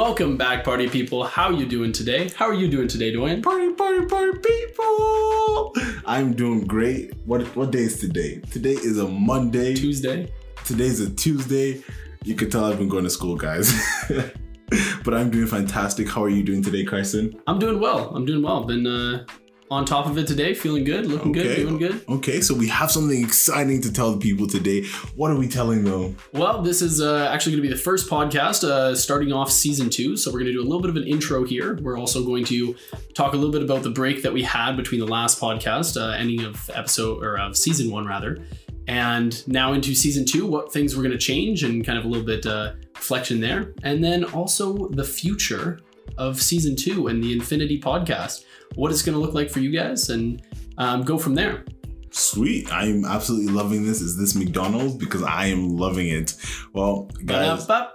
Welcome back, party people. How you doing today? How are you doing today, Dwayne? Party, party, party, people! I'm doing great. What what day is today? Today is a Monday. Tuesday. Today's a Tuesday. You can tell I've been going to school, guys. but I'm doing fantastic. How are you doing today, Carson? I'm doing well. I'm doing well. Been uh, on top of it today, feeling good, looking good, doing good. Okay, so we have something exciting to tell the people today. What are we telling them? Well, this is uh, actually going to be the first podcast uh, starting off season two. So we're going to do a little bit of an intro here. We're also going to talk a little bit about the break that we had between the last podcast, uh, ending of episode or of season one rather, and now into season two. What things we're going to change and kind of a little bit uh, reflection there, and then also the future of season two and the Infinity podcast what it's going to look like for you guys and um, go from there. Sweet. I'm absolutely loving this. Is this McDonald's? Because I am loving it. Well, guys. uh,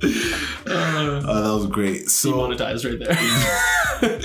that was great. So monetized right there.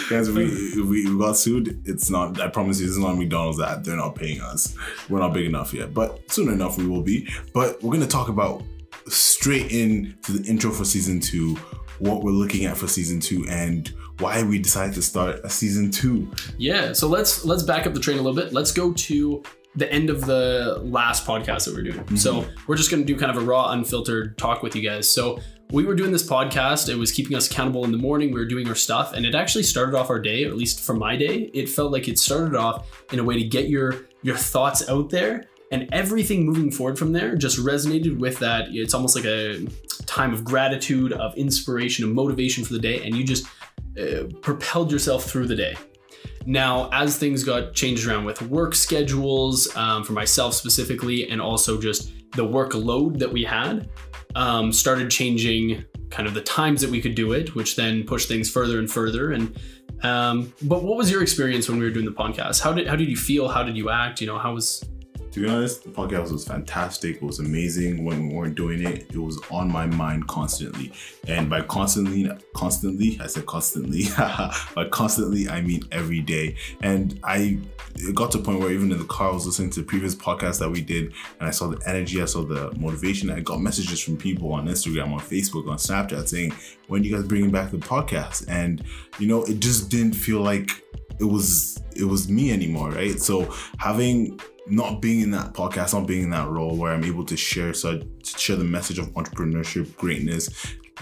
guys, we, we got sued, it's not, I promise you, this is not McDonald's that they're not paying us. We're not big enough yet, but soon enough we will be. But we're going to talk about straight in to the intro for season two what we're looking at for season two and why we decided to start a season two. Yeah, so let's let's back up the train a little bit. Let's go to the end of the last podcast that we're doing. Mm-hmm. So we're just going to do kind of a raw, unfiltered talk with you guys. So we were doing this podcast. It was keeping us accountable in the morning. We were doing our stuff, and it actually started off our day, at least for my day. It felt like it started off in a way to get your your thoughts out there and everything moving forward from there just resonated with that it's almost like a time of gratitude of inspiration and motivation for the day and you just uh, propelled yourself through the day. Now as things got changed around with work schedules um, for myself specifically and also just the workload that we had um, started changing kind of the times that we could do it which then pushed things further and further. And um, but what was your experience when we were doing the podcast? How did how did you feel? How did you act? You know how was to be honest, the podcast was fantastic. It was amazing when we weren't doing it. It was on my mind constantly. And by constantly, constantly, I said constantly. by constantly, I mean every day. And I it got to a point where even in the car, I was listening to the previous podcast that we did, and I saw the energy, I saw the motivation. I got messages from people on Instagram, on Facebook, on Snapchat saying, "When are you guys bringing back the podcast?" And you know, it just didn't feel like it was it was me anymore, right? So having not being in that podcast, not being in that role where I'm able to share so share the message of entrepreneurship, greatness,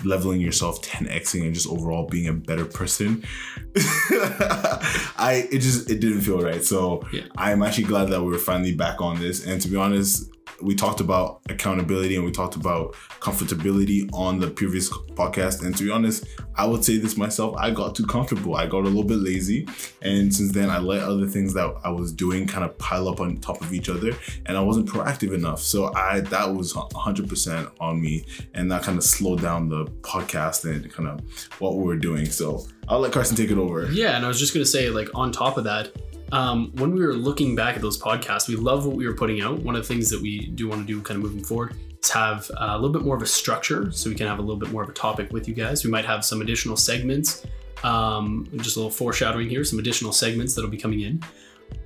leveling yourself, 10xing, and just overall being a better person. I it just it didn't feel right. So yeah. I'm actually glad that we are finally back on this. And to be honest, we talked about accountability and we talked about comfortability on the previous podcast. And to be honest, I would say this myself, I got too comfortable. I got a little bit lazy. And since then, I let other things that I was doing kind of pile up on top of each other. And I wasn't proactive enough. So I that was 100% on me. And that kind of slowed down the podcast and kind of what we were doing. So I'll let Carson take it over. Yeah. And I was just going to say, like, on top of that, um, when we were looking back at those podcasts, we love what we were putting out. One of the things that we do want to do kind of moving forward is have uh, a little bit more of a structure so we can have a little bit more of a topic with you guys. We might have some additional segments, um, just a little foreshadowing here, some additional segments that'll be coming in.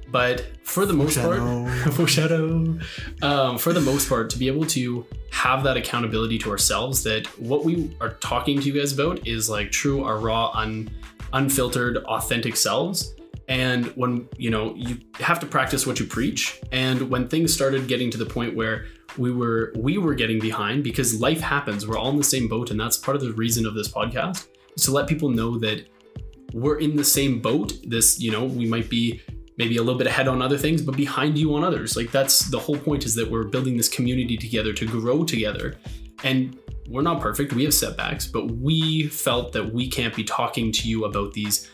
But for the most part, foreshadow. Um, for the most part, to be able to have that accountability to ourselves, that what we are talking to you guys about is like true, our raw, un, unfiltered, authentic selves and when you know you have to practice what you preach. And when things started getting to the point where we were we were getting behind because life happens we're all in the same boat and that's part of the reason of this podcast is to let people know that we're in the same boat. This you know we might be maybe a little bit ahead on other things but behind you on others. Like that's the whole point is that we're building this community together to grow together. And we're not perfect we have setbacks but we felt that we can't be talking to you about these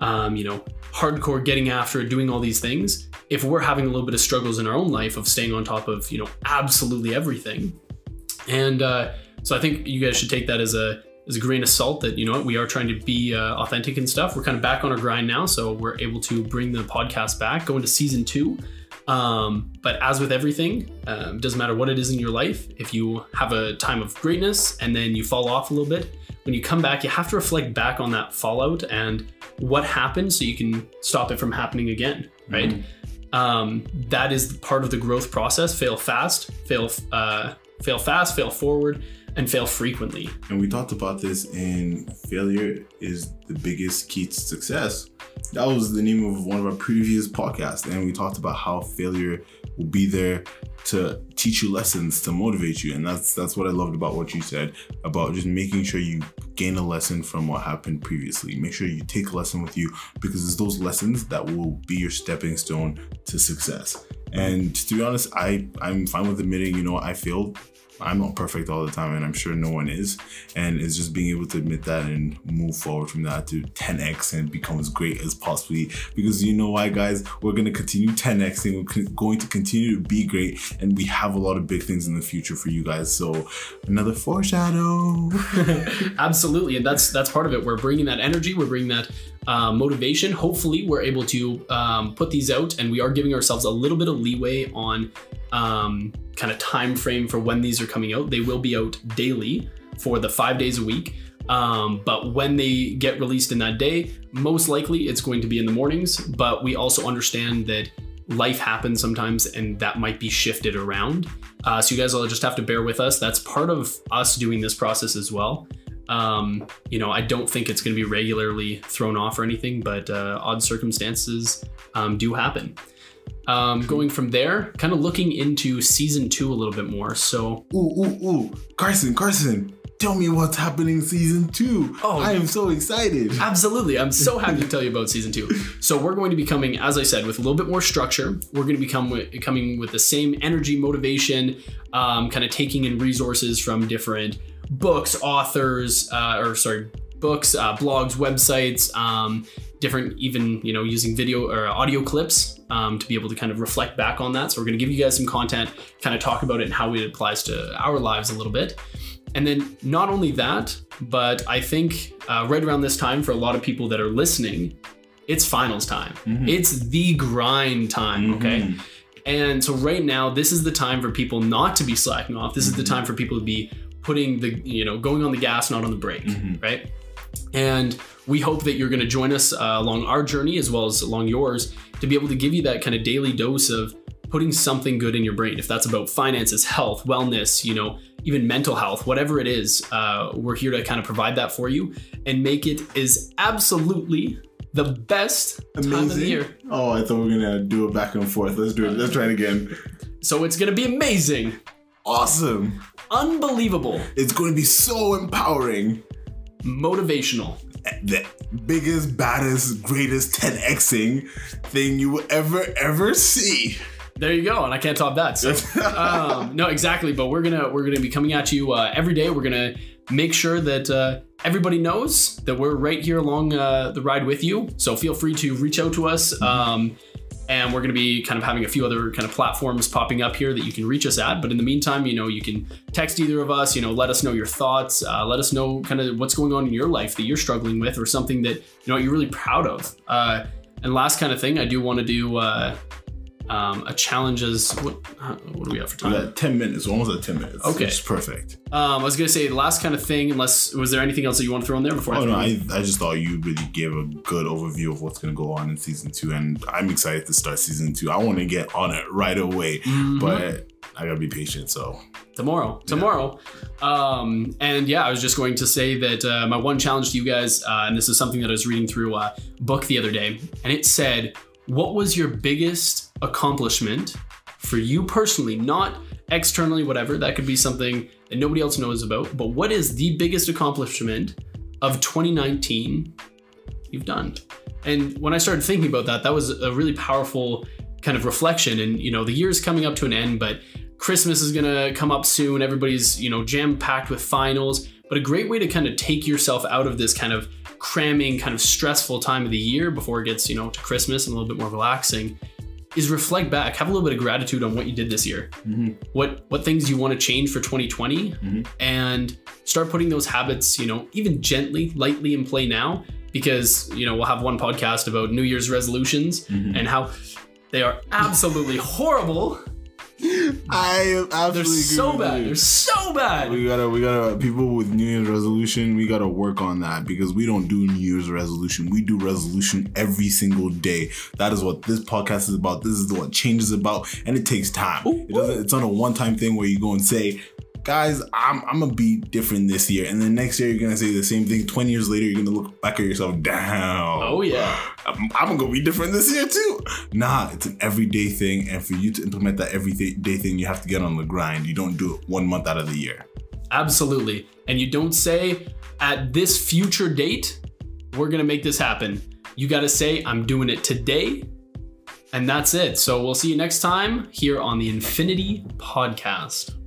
um, you know, hardcore getting after doing all these things, if we're having a little bit of struggles in our own life of staying on top of, you know, absolutely everything. And uh, so I think you guys should take that as a as a grain of salt that you know we are trying to be uh, authentic and stuff. We're kind of back on our grind now, so we're able to bring the podcast back, go into season two. Um, but as with everything, um, doesn't matter what it is in your life. If you have a time of greatness and then you fall off a little bit, when you come back, you have to reflect back on that fallout and what happened so you can stop it from happening again, right? Mm-hmm. Um, that is part of the growth process. Fail fast, fail, uh, fail fast, fail forward. and fail frequently. And we talked about this in failure is the biggest key to success. That was the name of one of our previous podcasts. And we talked about how failure will be there to teach you lessons, to motivate you. And that's that's what I loved about what you said about just making sure you gain a lesson from what happened previously. Make sure you take a lesson with you because it's those lessons that will be your stepping stone to success. And to be honest, I, I'm fine with admitting, you know, I failed I'm not perfect all the time, and I'm sure no one is. And it's just being able to admit that and move forward from that to 10x and become as great as possibly. Because you know why, guys? We're gonna continue 10xing. We're going to continue to be great, and we have a lot of big things in the future for you guys. So another foreshadow. Absolutely, and that's that's part of it. We're bringing that energy. We're bringing that uh, motivation. Hopefully, we're able to um, put these out, and we are giving ourselves a little bit of leeway on um, kind of time frame for when these are coming out. They will be out daily for the five days a week. Um, but when they get released in that day, most likely it's going to be in the mornings. But we also understand that life happens sometimes and that might be shifted around. Uh, so you guys will just have to bear with us. That's part of us doing this process as well. Um, you know, I don't think it's going to be regularly thrown off or anything, but uh, odd circumstances um, do happen. Um, going from there, kind of looking into season two a little bit more. So, ooh, ooh, ooh, Carson, Carson, tell me what's happening season two. Oh, I am so excited. Absolutely. I'm so happy to tell you about season two. So we're going to be coming, as I said, with a little bit more structure. We're going to become coming with the same energy, motivation, um, kind of taking in resources from different books, authors, uh, or sorry, books, uh, blogs, websites, um, different, even, you know, using video or audio clips um, to be able to kind of reflect back on that. So we're going to give you guys some content, kind of talk about it and how it applies to our lives a little bit. And then not only that, but I think uh, right around this time for a lot of people that are listening, it's finals time. Mm-hmm. It's the grind time, mm-hmm. okay? And so right now, this is the time for people not to be slacking off. This mm-hmm. is the mm-hmm. time for people to be putting the you know going on the gas not on the brake mm-hmm. right and we hope that you're going to join us uh, along our journey as well as along yours to be able to give you that kind of daily dose of putting something good in your brain if that's about finances health wellness you know even mental health whatever it is uh, we're here to kind of provide that for you and make it is absolutely the best Amazing. time of the year. Oh, I thought we were gonna do it back and forth. Let's do it. Let's try it again. So it's gonna be amazing. Awesome unbelievable, It's going to be so empowering. Motivational. The biggest, baddest, greatest 10xing thing you will ever, ever see. There you go, and I can't top that. So, um, no, exactly. But we're gonna we're gonna be coming at you uh, every day. We're gonna make sure that uh, everybody knows that we're right here along uh, the ride with you. So feel free to reach out to us. Um, and we're going to be kind of having a few other kind of platforms popping up here that you can reach us at. But in the meantime you know you can text either of us you know let us know your thoughts uh, let us know kind of what's going on in your life that you're struggling with or something that you know you're really proud of. Uh, and last kind of thing i do want to do uh, um, a challenge is what, what do we have for time? At 10 minutes, almost at 10 minutes. Okay. It's perfect. Um, I was going to say the last kind of thing, unless, was there anything else that you want to throw in there before oh, I no, I, I just thought you really gave a good overview of what's going to go on in season two. And I'm excited to start season two. I want to get on it right away, mm-hmm. but I got to be patient. So tomorrow, tomorrow. Yeah. Um, and yeah, I was just going to say that uh, my one challenge to you guys, uh, and this is something that I was reading through a book the other day, and it said, what was your biggest accomplishment for you personally, not externally, whatever? That could be something that nobody else knows about. But what is the biggest accomplishment of 2019 you've done? And when I started thinking about that, that was a really powerful kind of reflection. And, you know, the year's coming up to an end, but Christmas is gonna come up soon. Everybody's, you know, jam packed with finals. But a great way to kind of take yourself out of this kind of cramming, kind of stressful time of the year before it gets, you know, to Christmas and a little bit more relaxing is reflect back, have a little bit of gratitude on what you did this year. Mm-hmm. What what things you want to change for 2020 mm-hmm. and start putting those habits, you know, even gently, lightly in play now because, you know, we'll have one podcast about New Year's resolutions mm-hmm. and how they are absolutely horrible I am absolutely. They're so bad. They're so bad. We gotta, we gotta. People with New Year's resolution, we gotta work on that because we don't do New Year's resolution. We do resolution every single day. That is what this podcast is about. This is what change is about, and it takes time. Ooh, it doesn't. It's not a one-time thing where you go and say, guys, I'm, I'm gonna be different this year. And then next year, you're gonna say the same thing. 20 years later, you're gonna look back at yourself, down. Oh, yeah. I'm, I'm gonna be different this year too. Nah, it's an everyday thing. And for you to implement that everyday thing, you have to get on the grind. You don't do it one month out of the year. Absolutely. And you don't say at this future date, we're going to make this happen. You got to say, I'm doing it today. And that's it. So we'll see you next time here on the Infinity Podcast.